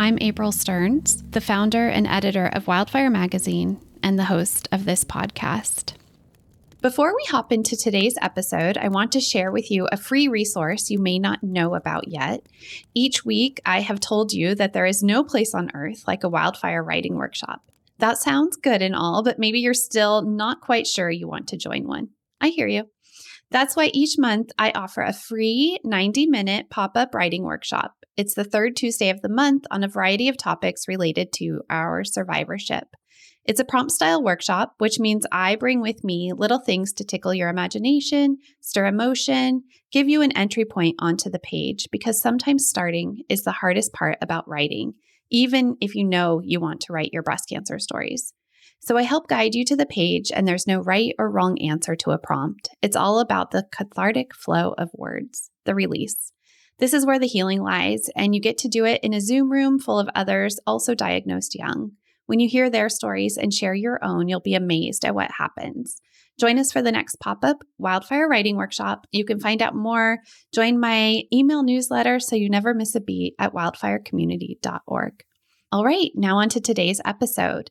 I'm April Stearns, the founder and editor of Wildfire Magazine and the host of this podcast. Before we hop into today's episode, I want to share with you a free resource you may not know about yet. Each week, I have told you that there is no place on earth like a wildfire writing workshop. That sounds good and all, but maybe you're still not quite sure you want to join one. I hear you. That's why each month I offer a free 90 minute pop up writing workshop. It's the third Tuesday of the month on a variety of topics related to our survivorship. It's a prompt style workshop, which means I bring with me little things to tickle your imagination, stir emotion, give you an entry point onto the page, because sometimes starting is the hardest part about writing, even if you know you want to write your breast cancer stories. So I help guide you to the page, and there's no right or wrong answer to a prompt. It's all about the cathartic flow of words, the release. This is where the healing lies, and you get to do it in a Zoom room full of others also diagnosed young. When you hear their stories and share your own, you'll be amazed at what happens. Join us for the next pop up wildfire writing workshop. You can find out more. Join my email newsletter so you never miss a beat at wildfirecommunity.org. All right, now on to today's episode.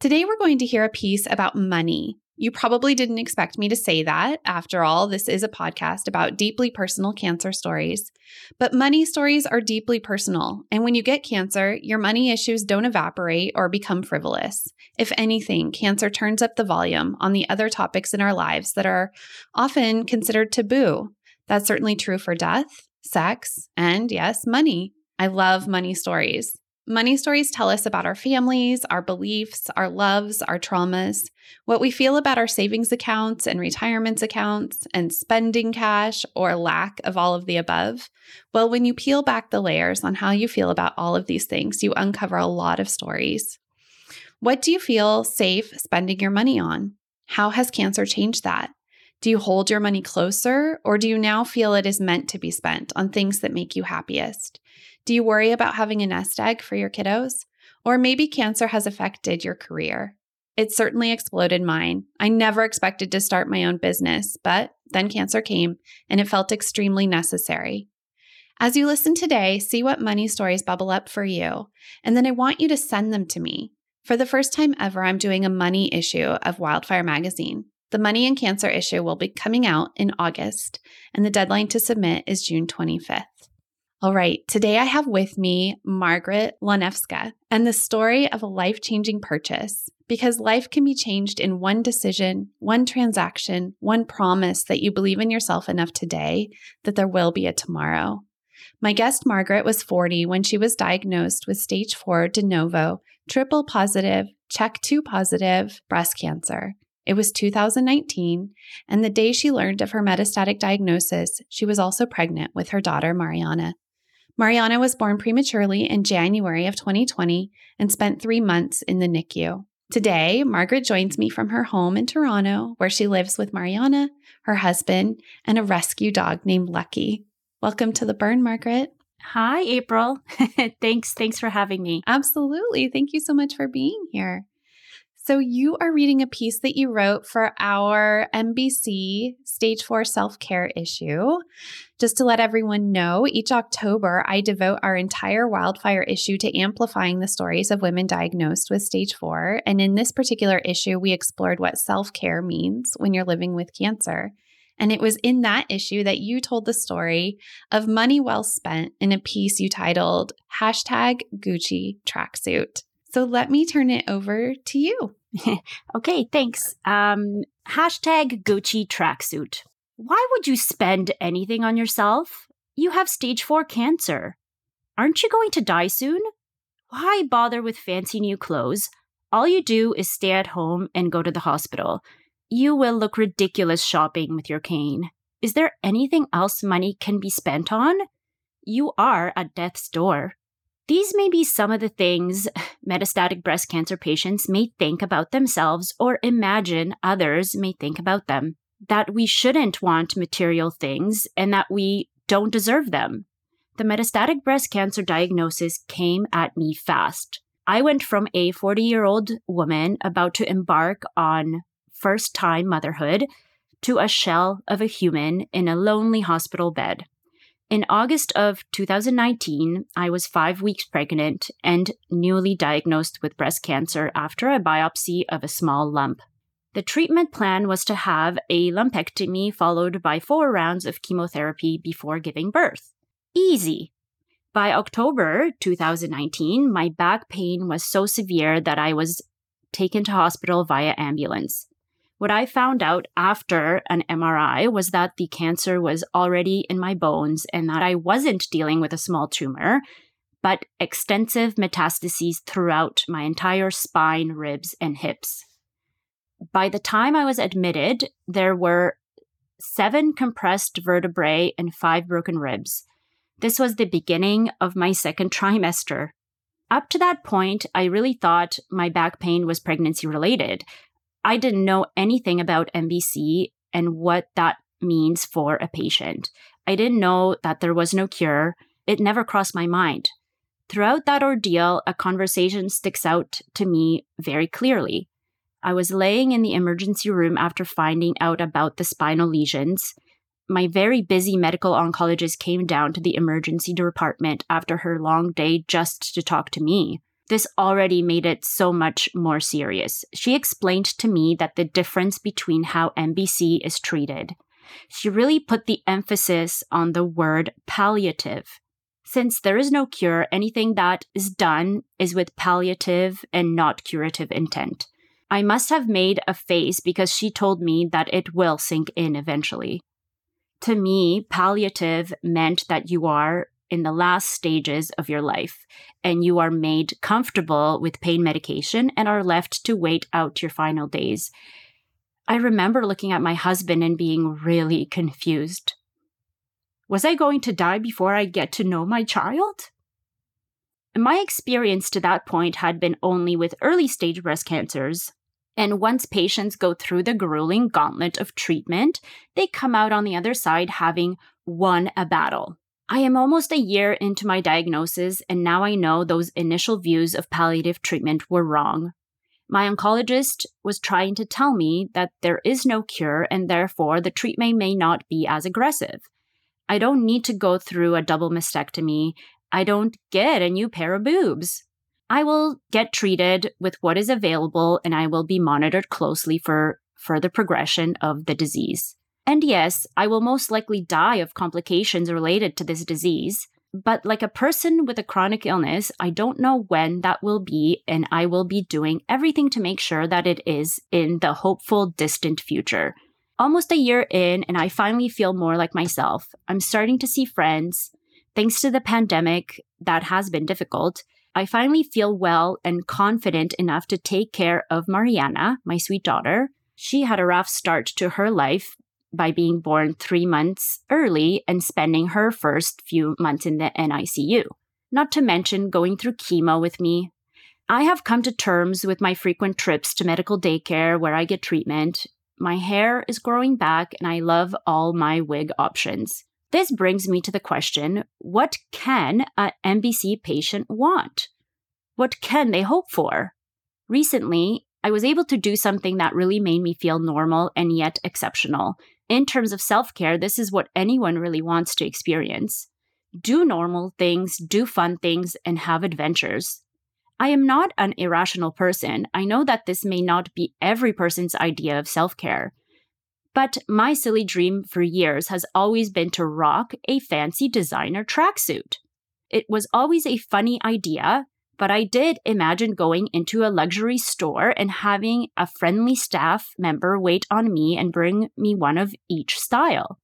Today, we're going to hear a piece about money. You probably didn't expect me to say that. After all, this is a podcast about deeply personal cancer stories. But money stories are deeply personal. And when you get cancer, your money issues don't evaporate or become frivolous. If anything, cancer turns up the volume on the other topics in our lives that are often considered taboo. That's certainly true for death, sex, and yes, money. I love money stories. Money stories tell us about our families, our beliefs, our loves, our traumas, what we feel about our savings accounts and retirements accounts, and spending cash or lack of all of the above. Well, when you peel back the layers on how you feel about all of these things, you uncover a lot of stories. What do you feel safe spending your money on? How has cancer changed that? Do you hold your money closer, or do you now feel it is meant to be spent on things that make you happiest? Do you worry about having a nest egg for your kiddos? Or maybe cancer has affected your career. It certainly exploded mine. I never expected to start my own business, but then cancer came and it felt extremely necessary. As you listen today, see what money stories bubble up for you, and then I want you to send them to me. For the first time ever, I'm doing a money issue of Wildfire Magazine. The money and cancer issue will be coming out in August, and the deadline to submit is June 25th. All right, today I have with me Margaret Loniewska and the story of a life changing purchase because life can be changed in one decision, one transaction, one promise that you believe in yourself enough today that there will be a tomorrow. My guest Margaret was 40 when she was diagnosed with stage 4 de novo, triple positive, CHEK2 positive breast cancer. It was 2019, and the day she learned of her metastatic diagnosis, she was also pregnant with her daughter, Mariana. Mariana was born prematurely in January of 2020 and spent three months in the NICU. Today, Margaret joins me from her home in Toronto, where she lives with Mariana, her husband, and a rescue dog named Lucky. Welcome to the burn, Margaret. Hi, April. thanks. Thanks for having me. Absolutely. Thank you so much for being here. So, you are reading a piece that you wrote for our MBC Stage 4 self care issue. Just to let everyone know, each October, I devote our entire wildfire issue to amplifying the stories of women diagnosed with stage 4. And in this particular issue, we explored what self care means when you're living with cancer. And it was in that issue that you told the story of money well spent in a piece you titled hashtag Gucci tracksuit. So let me turn it over to you. okay, thanks. Um, hashtag Gucci tracksuit. Why would you spend anything on yourself? You have stage four cancer. Aren't you going to die soon? Why bother with fancy new clothes? All you do is stay at home and go to the hospital. You will look ridiculous shopping with your cane. Is there anything else money can be spent on? You are at death's door. These may be some of the things metastatic breast cancer patients may think about themselves or imagine others may think about them. That we shouldn't want material things and that we don't deserve them. The metastatic breast cancer diagnosis came at me fast. I went from a 40 year old woman about to embark on first time motherhood to a shell of a human in a lonely hospital bed. In August of 2019, I was five weeks pregnant and newly diagnosed with breast cancer after a biopsy of a small lump. The treatment plan was to have a lumpectomy followed by four rounds of chemotherapy before giving birth. Easy. By October 2019, my back pain was so severe that I was taken to hospital via ambulance. What I found out after an MRI was that the cancer was already in my bones and that I wasn't dealing with a small tumor, but extensive metastases throughout my entire spine, ribs, and hips. By the time I was admitted, there were seven compressed vertebrae and five broken ribs. This was the beginning of my second trimester. Up to that point, I really thought my back pain was pregnancy related. I didn't know anything about MBC and what that means for a patient. I didn't know that there was no cure. It never crossed my mind. Throughout that ordeal, a conversation sticks out to me very clearly. I was laying in the emergency room after finding out about the spinal lesions. My very busy medical oncologist came down to the emergency department after her long day just to talk to me. This already made it so much more serious. She explained to me that the difference between how MBC is treated. She really put the emphasis on the word palliative. Since there is no cure, anything that is done is with palliative and not curative intent. I must have made a face because she told me that it will sink in eventually. To me, palliative meant that you are in the last stages of your life and you are made comfortable with pain medication and are left to wait out your final days. I remember looking at my husband and being really confused. Was I going to die before I get to know my child? My experience to that point had been only with early stage breast cancers. And once patients go through the grueling gauntlet of treatment, they come out on the other side having won a battle. I am almost a year into my diagnosis, and now I know those initial views of palliative treatment were wrong. My oncologist was trying to tell me that there is no cure and therefore the treatment may not be as aggressive. I don't need to go through a double mastectomy. I don't get a new pair of boobs. I will get treated with what is available and I will be monitored closely for further progression of the disease. And yes, I will most likely die of complications related to this disease. But like a person with a chronic illness, I don't know when that will be, and I will be doing everything to make sure that it is in the hopeful distant future. Almost a year in, and I finally feel more like myself. I'm starting to see friends. Thanks to the pandemic, that has been difficult. I finally feel well and confident enough to take care of Mariana, my sweet daughter. She had a rough start to her life by being born three months early and spending her first few months in the NICU, not to mention going through chemo with me. I have come to terms with my frequent trips to medical daycare where I get treatment. My hair is growing back and I love all my wig options. This brings me to the question what can an MBC patient want? What can they hope for? Recently, I was able to do something that really made me feel normal and yet exceptional in terms of self care, this is what anyone really wants to experience. Do normal things, do fun things, and have adventures. I am not an irrational person. I know that this may not be every person's idea of self care. But my silly dream for years has always been to rock a fancy designer tracksuit. It was always a funny idea, but I did imagine going into a luxury store and having a friendly staff member wait on me and bring me one of each style.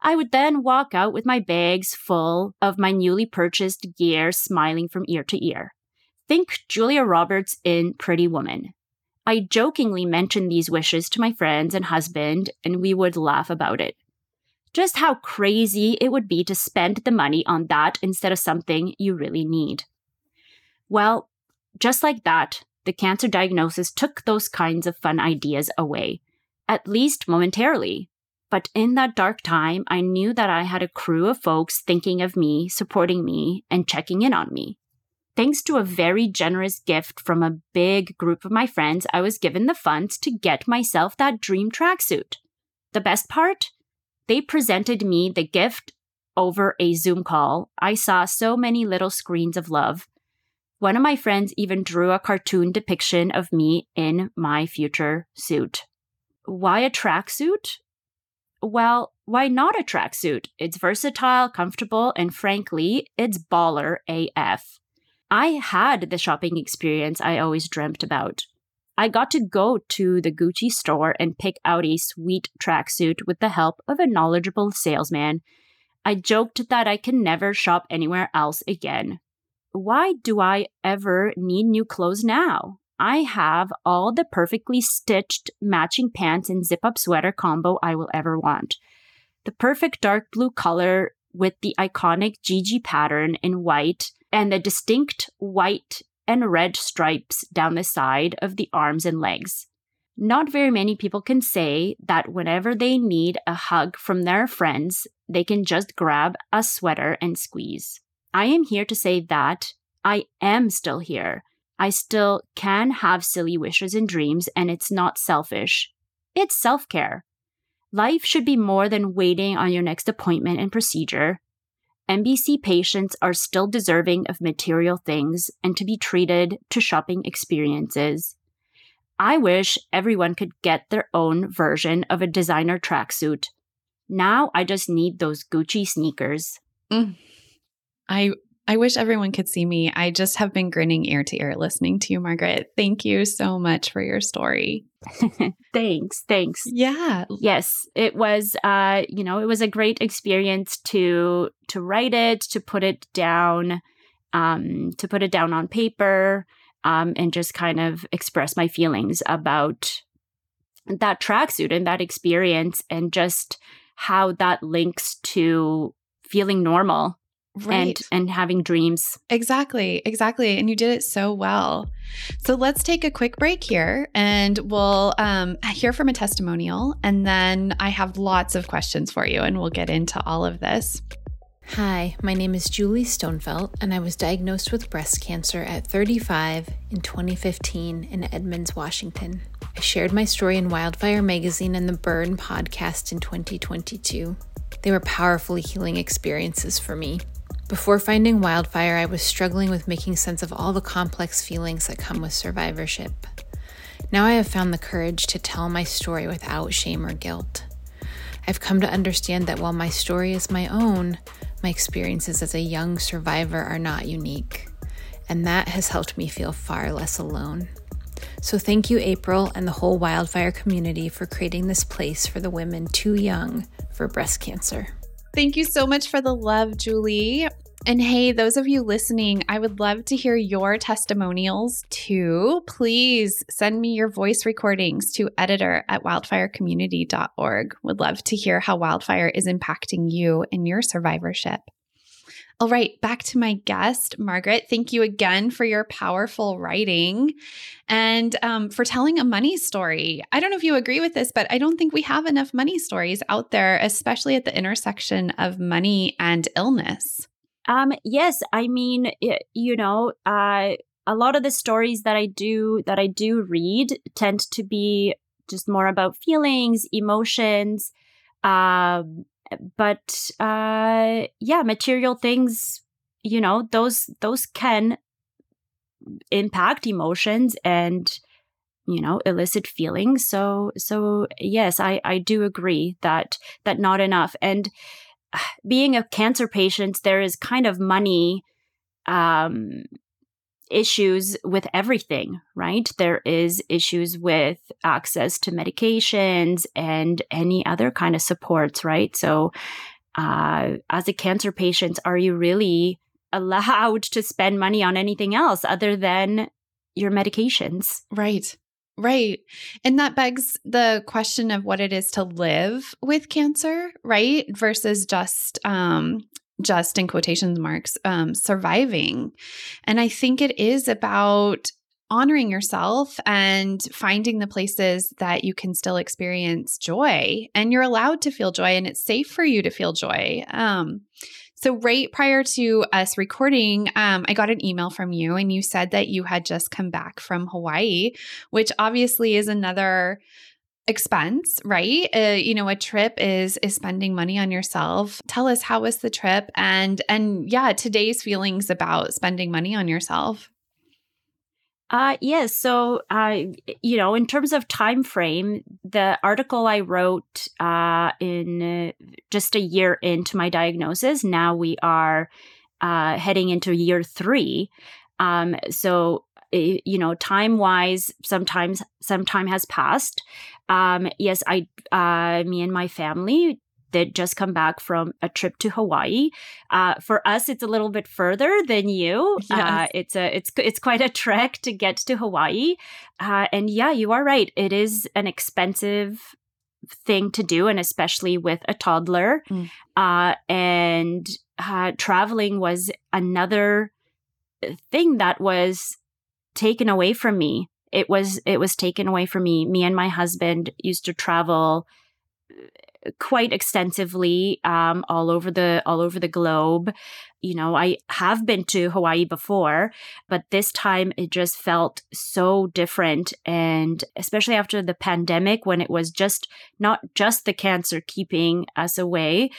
I would then walk out with my bags full of my newly purchased gear, smiling from ear to ear. Think Julia Roberts in Pretty Woman. I jokingly mentioned these wishes to my friends and husband, and we would laugh about it. Just how crazy it would be to spend the money on that instead of something you really need. Well, just like that, the cancer diagnosis took those kinds of fun ideas away, at least momentarily. But in that dark time, I knew that I had a crew of folks thinking of me, supporting me, and checking in on me. Thanks to a very generous gift from a big group of my friends, I was given the funds to get myself that dream tracksuit. The best part? They presented me the gift over a Zoom call. I saw so many little screens of love. One of my friends even drew a cartoon depiction of me in my future suit. Why a tracksuit? Well, why not a tracksuit? It's versatile, comfortable, and frankly, it's baller AF. I had the shopping experience I always dreamt about. I got to go to the Gucci store and pick out a sweet tracksuit with the help of a knowledgeable salesman. I joked that I can never shop anywhere else again. Why do I ever need new clothes now? I have all the perfectly stitched matching pants and zip up sweater combo I will ever want. The perfect dark blue color with the iconic GG pattern in white and the distinct white and red stripes down the side of the arms and legs. Not very many people can say that whenever they need a hug from their friends, they can just grab a sweater and squeeze. I am here to say that I am still here. I still can have silly wishes and dreams, and it's not selfish. It's self care. Life should be more than waiting on your next appointment and procedure. MBC patients are still deserving of material things and to be treated to shopping experiences. I wish everyone could get their own version of a designer tracksuit. Now I just need those Gucci sneakers. Mm. I I wish everyone could see me. I just have been grinning ear to ear listening to you, Margaret. Thank you so much for your story. thanks. Thanks. Yeah. Yes, it was uh, you know, it was a great experience to to write it, to put it down, um, to put it down on paper, um, and just kind of express my feelings about that tracksuit and that experience and just how that links to feeling normal right. and and having dreams. Exactly, exactly, and you did it so well. So let's take a quick break here, and we'll um, hear from a testimonial, and then I have lots of questions for you, and we'll get into all of this. Hi, my name is Julie Stonefelt, and I was diagnosed with breast cancer at 35 in 2015 in Edmonds, Washington. I shared my story in Wildfire Magazine and the Burn podcast in 2022. They were powerfully healing experiences for me. Before finding wildfire, I was struggling with making sense of all the complex feelings that come with survivorship. Now I have found the courage to tell my story without shame or guilt. I've come to understand that while my story is my own, my experiences as a young survivor are not unique, and that has helped me feel far less alone. So, thank you, April, and the whole wildfire community for creating this place for the women too young for breast cancer. Thank you so much for the love, Julie. And hey, those of you listening, I would love to hear your testimonials too. Please send me your voice recordings to editor at wildfirecommunity.org. Would love to hear how wildfire is impacting you and your survivorship. All right, back to my guest, Margaret. Thank you again for your powerful writing and um, for telling a money story. I don't know if you agree with this, but I don't think we have enough money stories out there, especially at the intersection of money and illness. Um, yes, I mean, it, you know, uh, a lot of the stories that I do that I do read tend to be just more about feelings, emotions, um, but uh yeah material things you know those those can impact emotions and you know illicit feelings. So so yes i i do agree that that not enough. And being a cancer patient there is kind of money um issues with everything right there is issues with access to medications and any other kind of supports right so uh as a cancer patient are you really allowed to spend money on anything else other than your medications right Right. And that begs the question of what it is to live with cancer, right? Versus just um just in quotation marks um surviving. And I think it is about honoring yourself and finding the places that you can still experience joy and you're allowed to feel joy and it's safe for you to feel joy. Um so, right prior to us recording, um, I got an email from you, and you said that you had just come back from Hawaii, which obviously is another expense right? Uh, you know a trip is is spending money on yourself. Tell us how was the trip? And and yeah today's feelings about spending money on yourself. Uh yes. So uh you know in terms of time frame the article i wrote uh in uh, just a year into my diagnosis now we are uh heading into year 3 um so you know time wise sometimes some time has passed um yes i uh me and my family that just come back from a trip to Hawaii. Uh, for us, it's a little bit further than you. Yes. Uh, it's a it's it's quite a trek to get to Hawaii. Uh, and yeah, you are right. It is an expensive thing to do, and especially with a toddler. Mm. Uh, and uh, traveling was another thing that was taken away from me. It was it was taken away from me. Me and my husband used to travel quite extensively um, all over the all over the globe. You know, I have been to Hawaii before, but this time it just felt so different, and especially after the pandemic, when it was just not just the cancer keeping us away,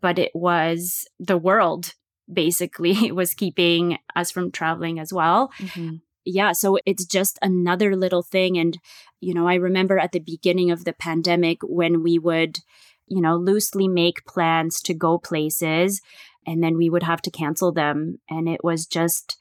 but it was the world basically was keeping us from traveling as well. Mm-hmm yeah, so it's just another little thing. And, you know, I remember at the beginning of the pandemic when we would, you know, loosely make plans to go places and then we would have to cancel them. And it was just,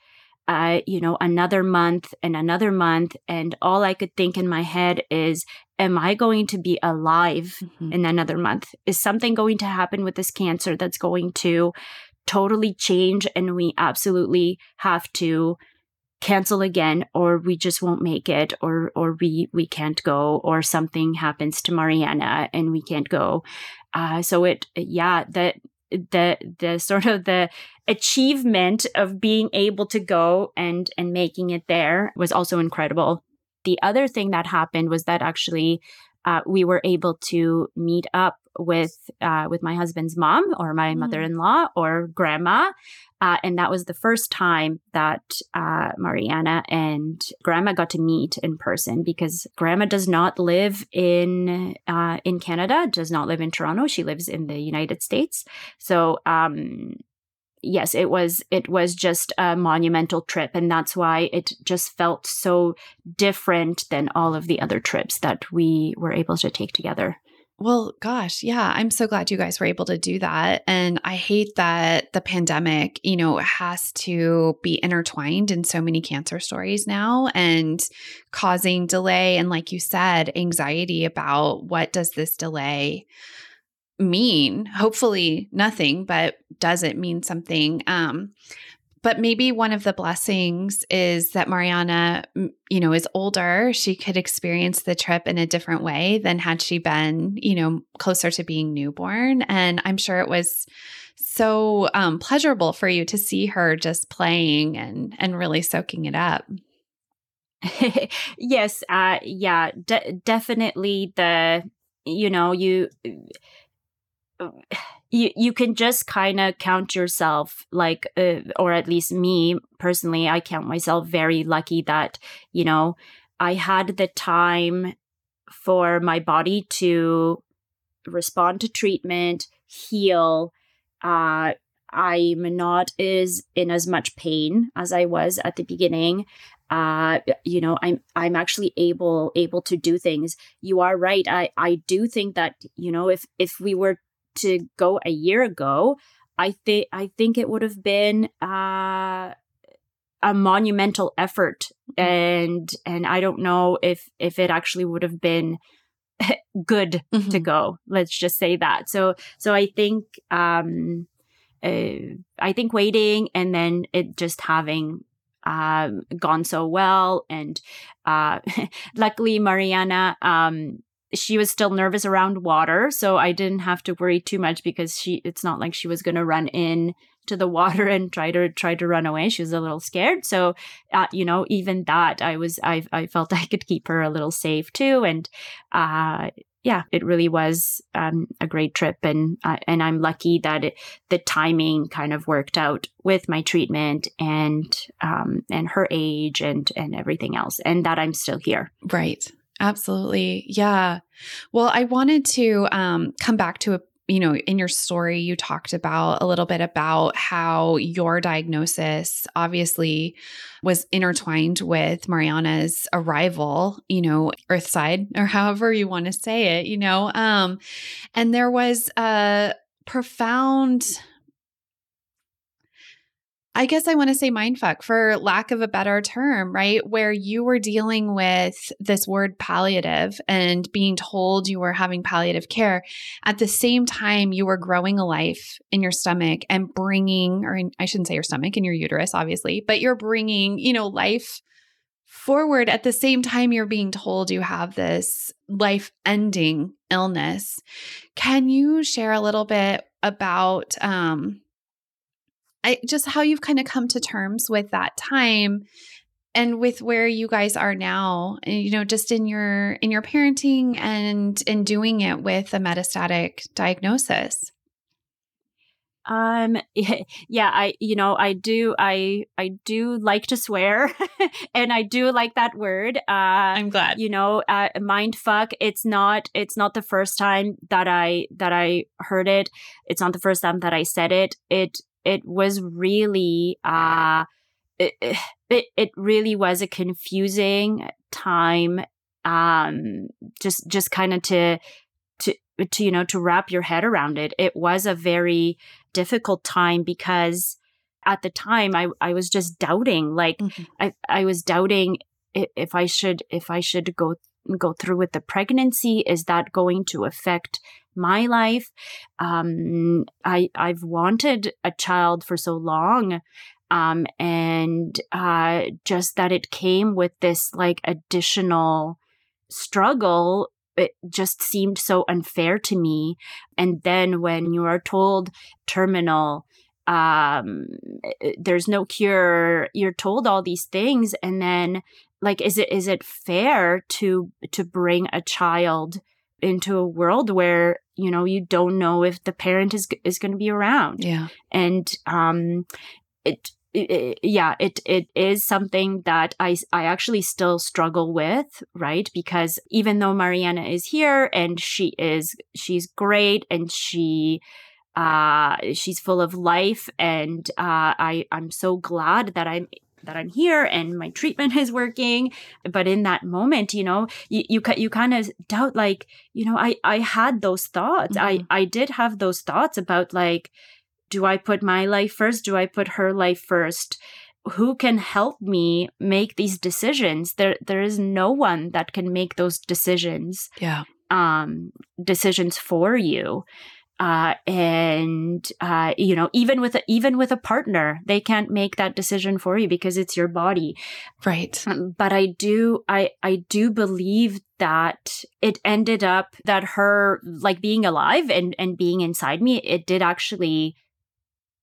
uh, you know, another month and another month. And all I could think in my head is, am I going to be alive mm-hmm. in another month? Is something going to happen with this cancer that's going to totally change? And we absolutely have to cancel again or we just won't make it or or we we can't go or something happens to Mariana and we can't go. Uh so it yeah the the the sort of the achievement of being able to go and and making it there was also incredible. The other thing that happened was that actually uh, we were able to meet up with uh, with my husband's mom or my mm. mother-in-law or grandma uh, and that was the first time that uh, mariana and grandma got to meet in person because grandma does not live in uh, in canada does not live in toronto. She lives in the united states. So um, yes it was it was just a monumental trip and that's why it just felt so different than all of the other trips that we were able to take together well, gosh, yeah, I'm so glad you guys were able to do that. And I hate that the pandemic, you know, has to be intertwined in so many cancer stories now and causing delay. And like you said, anxiety about what does this delay mean? Hopefully nothing, but does it mean something? Um, but maybe one of the blessings is that Mariana, you know, is older. She could experience the trip in a different way than had she been, you know, closer to being newborn. And I'm sure it was so um, pleasurable for you to see her just playing and and really soaking it up. yes, uh, yeah, de- definitely. The you know you you you can just kind of count yourself like uh, or at least me personally i count myself very lucky that you know i had the time for my body to respond to treatment heal uh i'm not as in as much pain as i was at the beginning uh, you know, I'm I'm actually able able to do things. You are right. I I do think that you know if if we were to go a year ago, I think I think it would have been uh, a monumental effort, mm-hmm. and and I don't know if if it actually would have been good mm-hmm. to go. Let's just say that. So so I think um, uh, I think waiting and then it just having uh, gone so well. And uh, luckily, Mariana, um, she was still nervous around water, so I didn't have to worry too much because she. It's not like she was going to run in to the water and try to try to run away. She was a little scared. So, uh, you know, even that, I was I I felt I could keep her a little safe too. And uh, yeah, it really was um, a great trip, and uh, and I'm lucky that it, the timing kind of worked out with my treatment and um, and her age and and everything else, and that I'm still here. Right. Absolutely. Yeah. Well, I wanted to um, come back to a you know, in your story, you talked about a little bit about how your diagnosis obviously was intertwined with Mariana's arrival, you know, Earthside, or however you want to say it, you know. Um, and there was a profound I guess I want to say mindfuck for lack of a better term, right? Where you were dealing with this word palliative and being told you were having palliative care. At the same time, you were growing a life in your stomach and bringing, or in, I shouldn't say your stomach, in your uterus, obviously, but you're bringing, you know, life forward at the same time you're being told you have this life ending illness. Can you share a little bit about, um, I, just how you've kind of come to terms with that time and with where you guys are now you know just in your in your parenting and in doing it with a metastatic diagnosis. Um yeah i you know i do i i do like to swear and i do like that word uh i'm glad. you know uh, mind fuck it's not it's not the first time that i that i heard it. It's not the first time that i said it. It it was really uh it, it, it really was a confusing time um just just kind of to to to you know to wrap your head around it it was a very difficult time because at the time i i was just doubting like mm-hmm. i i was doubting if, if i should if i should go go through with the pregnancy is that going to affect my life. Um, I I've wanted a child for so long. Um, and uh, just that it came with this like additional struggle it just seemed so unfair to me and then when you are told terminal um there's no cure you're told all these things and then like is it is it fair to to bring a child into a world where you know you don't know if the parent is is going to be around. Yeah. And um it, it, yeah it it is something that i i actually still struggle with right? Because even though mariana is here and she is she's great and she uh she's full of life and uh i i'm so glad that i'm that I'm here and my treatment is working. But in that moment, you know, you you, you kind of doubt like, you know, I I had those thoughts. Mm-hmm. I I did have those thoughts about like, do I put my life first? Do I put her life first? Who can help me make these decisions? There there is no one that can make those decisions. Yeah. Um decisions for you uh, and uh, you know even with a, even with a partner they can't make that decision for you because it's your body. Right. Um, but i do i i do believe that it ended up that her like being alive and and being inside me it did actually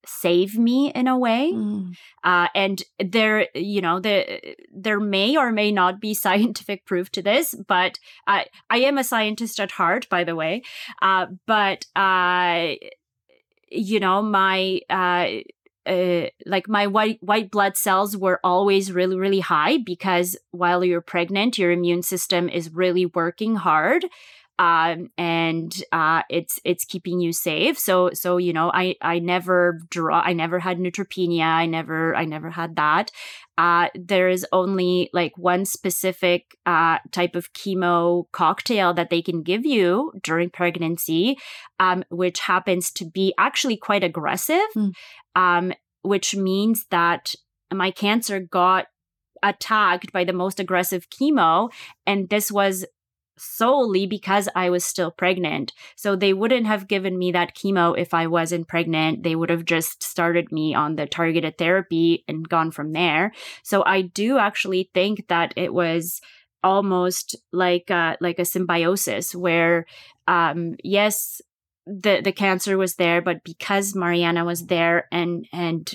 save me in a way mm. uh, and there you know there there may or may not be scientific proof to this but i i am a scientist at heart by the way uh, but uh you know my uh uh, like my white white blood cells were always really really high because while you're pregnant your immune system is really working hard um, and uh, it's it's keeping you safe. So so you know, I I never draw. I never had neutropenia. I never I never had that. Uh, there is only like one specific uh, type of chemo cocktail that they can give you during pregnancy, um, which happens to be actually quite aggressive, mm. um, which means that my cancer got attacked by the most aggressive chemo. And this was solely because I was still pregnant. So they wouldn't have given me that chemo if I wasn't pregnant. They would have just started me on the targeted therapy and gone from there. So I do actually think that it was almost like a, like a symbiosis where um yes the the cancer was there but because Mariana was there and and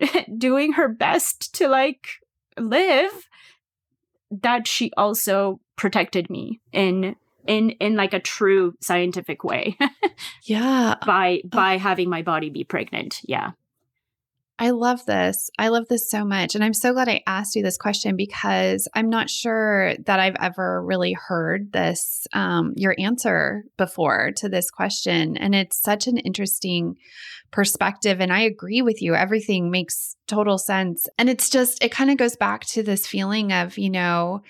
doing her best to like live that she also protected me in in in like a true scientific way. Yeah. By oh. by having my body be pregnant. Yeah I love this. I love this so much. And I'm so glad I asked you this question because I'm not sure that I've ever really heard this, um, your answer before to this question. And it's such an interesting perspective. And I agree with you. Everything makes total sense. And it's just, it kind of goes back to this feeling of, you know,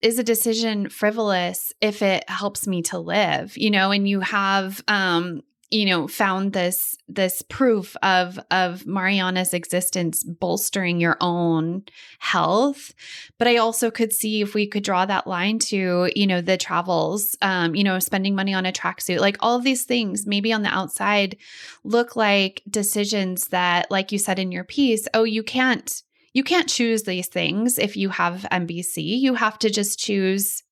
is a decision frivolous if it helps me to live you know and you have um you know found this this proof of of mariana's existence bolstering your own health. But i also could see if we could draw that line to you know the travels um you know spending money on a tracksuit like all of these things maybe on the outside look like decisions that like you said in your piece oh you can't you can't choose these things if you have mbc you have to just choose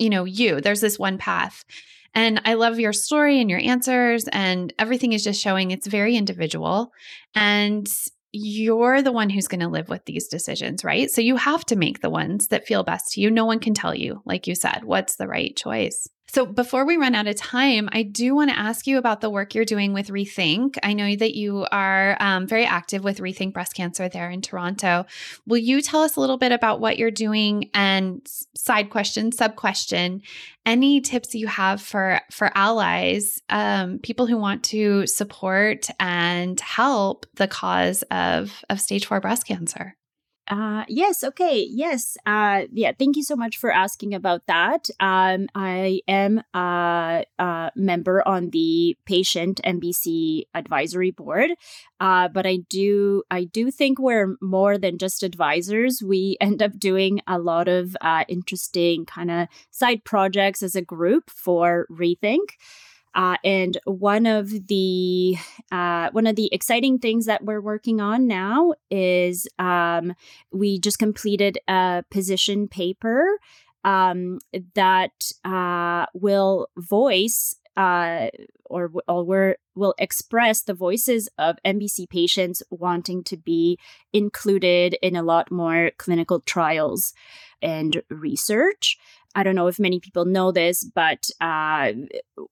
you know you. There's this one path and I love your story and your answers, and everything is just showing it's very individual. And you're the one who's going to live with these decisions, right? So you have to make the ones that feel best to you. No one can tell you, like you said, what's the right choice. So, before we run out of time, I do want to ask you about the work you're doing with Rethink. I know that you are um, very active with Rethink Breast Cancer there in Toronto. Will you tell us a little bit about what you're doing and side question, sub question, any tips you have for for allies, um, people who want to support and help the cause of of stage four breast cancer? Uh, yes. Okay. Yes. Uh, yeah. Thank you so much for asking about that. Um, I am a, a member on the patient MBC advisory board, uh, but I do I do think we're more than just advisors. We end up doing a lot of uh, interesting kind of side projects as a group for Rethink. Uh, and one of the uh, one of the exciting things that we're working on now is um, we just completed a position paper um, that uh, will voice uh, or, or will express the voices of MBC patients wanting to be included in a lot more clinical trials and research. I don't know if many people know this, but uh,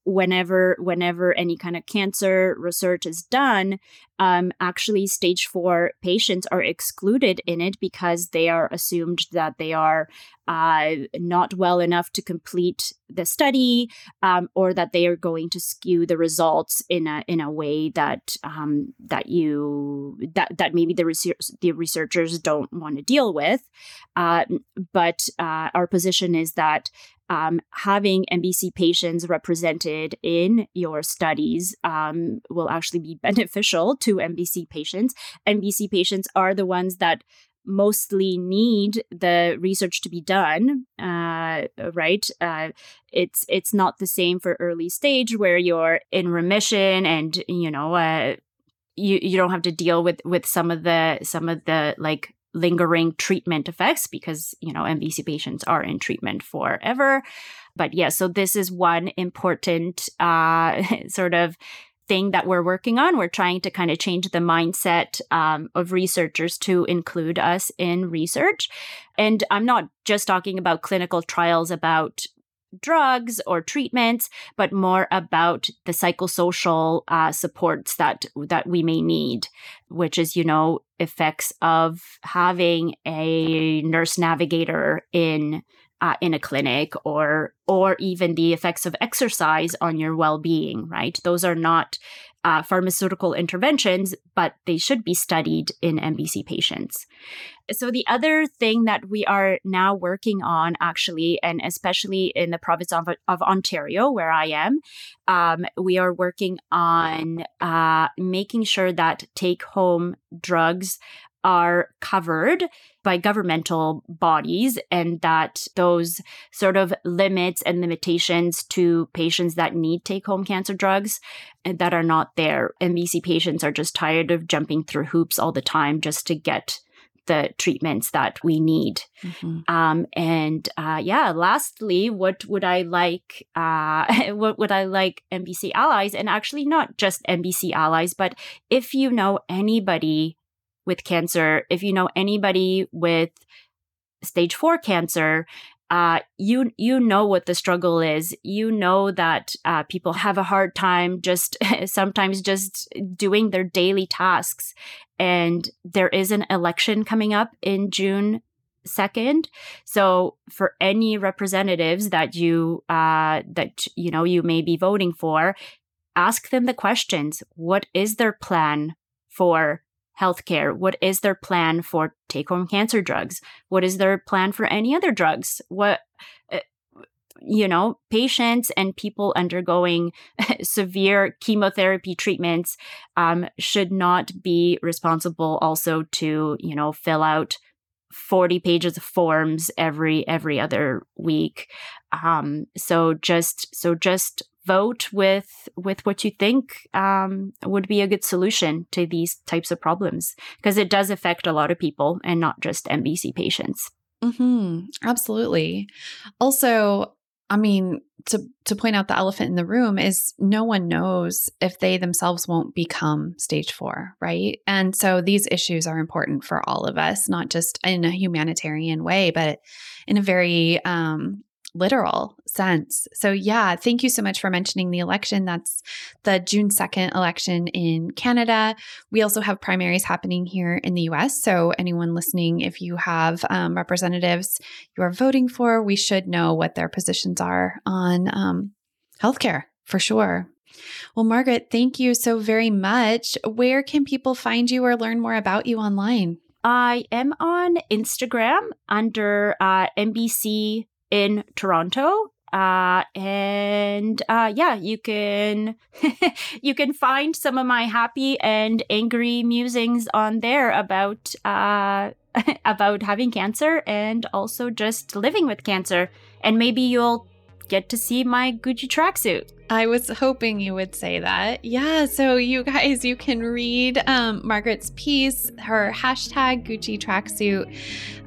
whenever whenever any kind of cancer research is done, um, actually stage four patients are excluded in it because they are assumed that they are uh, not well enough to complete the study, um, or that they are going to skew the results in a in a way that um, that you that that maybe the research the researchers don't want to deal with. Uh, but uh, our position is that um, having MBC patients represented in your studies um, will actually be beneficial to MBC patients. MBC patients are the ones that mostly need the research to be done uh, right uh, it's it's not the same for early stage where you're in remission and you know uh, you you don't have to deal with with some of the some of the like lingering treatment effects because you know MBC patients are in treatment forever. But yeah, so this is one important uh, sort of thing that we're working on. We're trying to kind of change the mindset um, of researchers to include us in research. And I'm not just talking about clinical trials about drugs or treatments, but more about the psychosocial uh, supports that that we may need, which is you know effects of having a nurse navigator in uh, in a clinic or or even the effects of exercise on your well-being right? Those are not uh, pharmaceutical interventions but they should be studied in mbc patients. So the other thing that we are now working on actually and especially in the province of, of ontario where i am um, we are working on uh, making sure that take home drugs are covered by governmental bodies and that those sort of limits and limitations to patients that need take home cancer drugs eh, that are not there. MBC patients are just tired of jumping through hoops all the time just to get the treatments that we need. Mm-hmm. Um, and uh, yeah, lastly, what would I like? Uh, what would I like MBC allies? And actually, not just MBC allies, but if you know anybody with cancer, if you know anybody with stage four cancer, uh, you you know what the struggle is. You know that uh, people have a hard time just sometimes just doing their daily tasks, and there is an election coming up in June second. So for any representatives that you uh, that you know you may be voting for, ask them the questions. What is their plan for healthcare? What is their plan for take home cancer drugs? What is their plan for any other drugs? What, uh, you know, patients and people undergoing severe chemotherapy treatments um, should not be responsible also to, you know, fill out 40 pages of forms every every other week um so just so just vote with with what you think um, would be a good solution to these types of problems because it does affect a lot of people and not just MBC patients. Mm-hmm. Absolutely. Also, I mean, to to point out the elephant in the room is no one knows if they themselves won't become stage 4, right? And so these issues are important for all of us, not just in a humanitarian way, but in a very um, literal sense. So, yeah, thank you so much for mentioning the election. That's the June 2nd election in Canada. We also have primaries happening here in the US. So, anyone listening, if you have um, representatives you are voting for, we should know what their positions are on um, healthcare for sure. Well, Margaret, thank you so very much. Where can people find you or learn more about you online? I am on Instagram under uh, MBC in Toronto. Uh, and uh, yeah, you can you can find some of my happy and angry musings on there about uh, about having cancer and also just living with cancer. And maybe you'll get to see my Gucci tracksuit. I was hoping you would say that. Yeah, so you guys, you can read um, Margaret's piece. Her hashtag Gucci tracksuit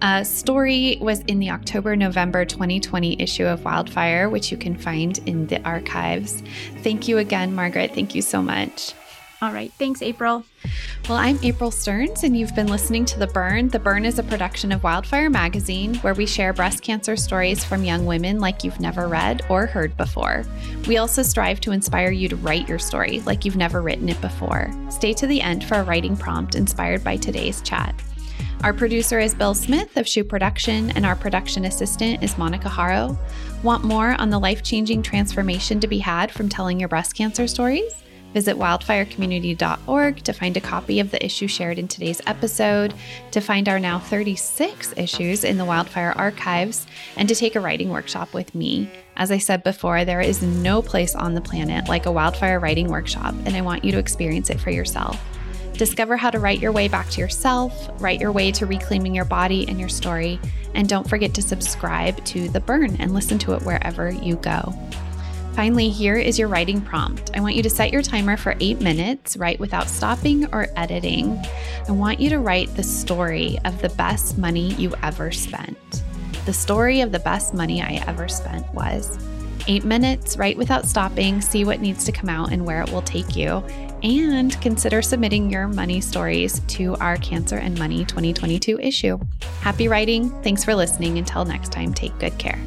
uh, story was in the October November 2020 issue of Wildfire, which you can find in the archives. Thank you again, Margaret. Thank you so much. All right. Thanks, April. Well, I'm April Stearns, and you've been listening to The Burn. The Burn is a production of Wildfire Magazine, where we share breast cancer stories from young women like you've never read or heard before. We also strive to inspire you to write your story like you've never written it before. Stay to the end for a writing prompt inspired by today's chat. Our producer is Bill Smith of Shoe Production, and our production assistant is Monica Haro. Want more on the life changing transformation to be had from telling your breast cancer stories? Visit wildfirecommunity.org to find a copy of the issue shared in today's episode, to find our now 36 issues in the Wildfire archives, and to take a writing workshop with me. As I said before, there is no place on the planet like a wildfire writing workshop, and I want you to experience it for yourself. Discover how to write your way back to yourself, write your way to reclaiming your body and your story, and don't forget to subscribe to The Burn and listen to it wherever you go. Finally, here is your writing prompt. I want you to set your timer for eight minutes, write without stopping or editing. I want you to write the story of the best money you ever spent. The story of the best money I ever spent was eight minutes, write without stopping, see what needs to come out and where it will take you, and consider submitting your money stories to our Cancer and Money 2022 issue. Happy writing. Thanks for listening. Until next time, take good care.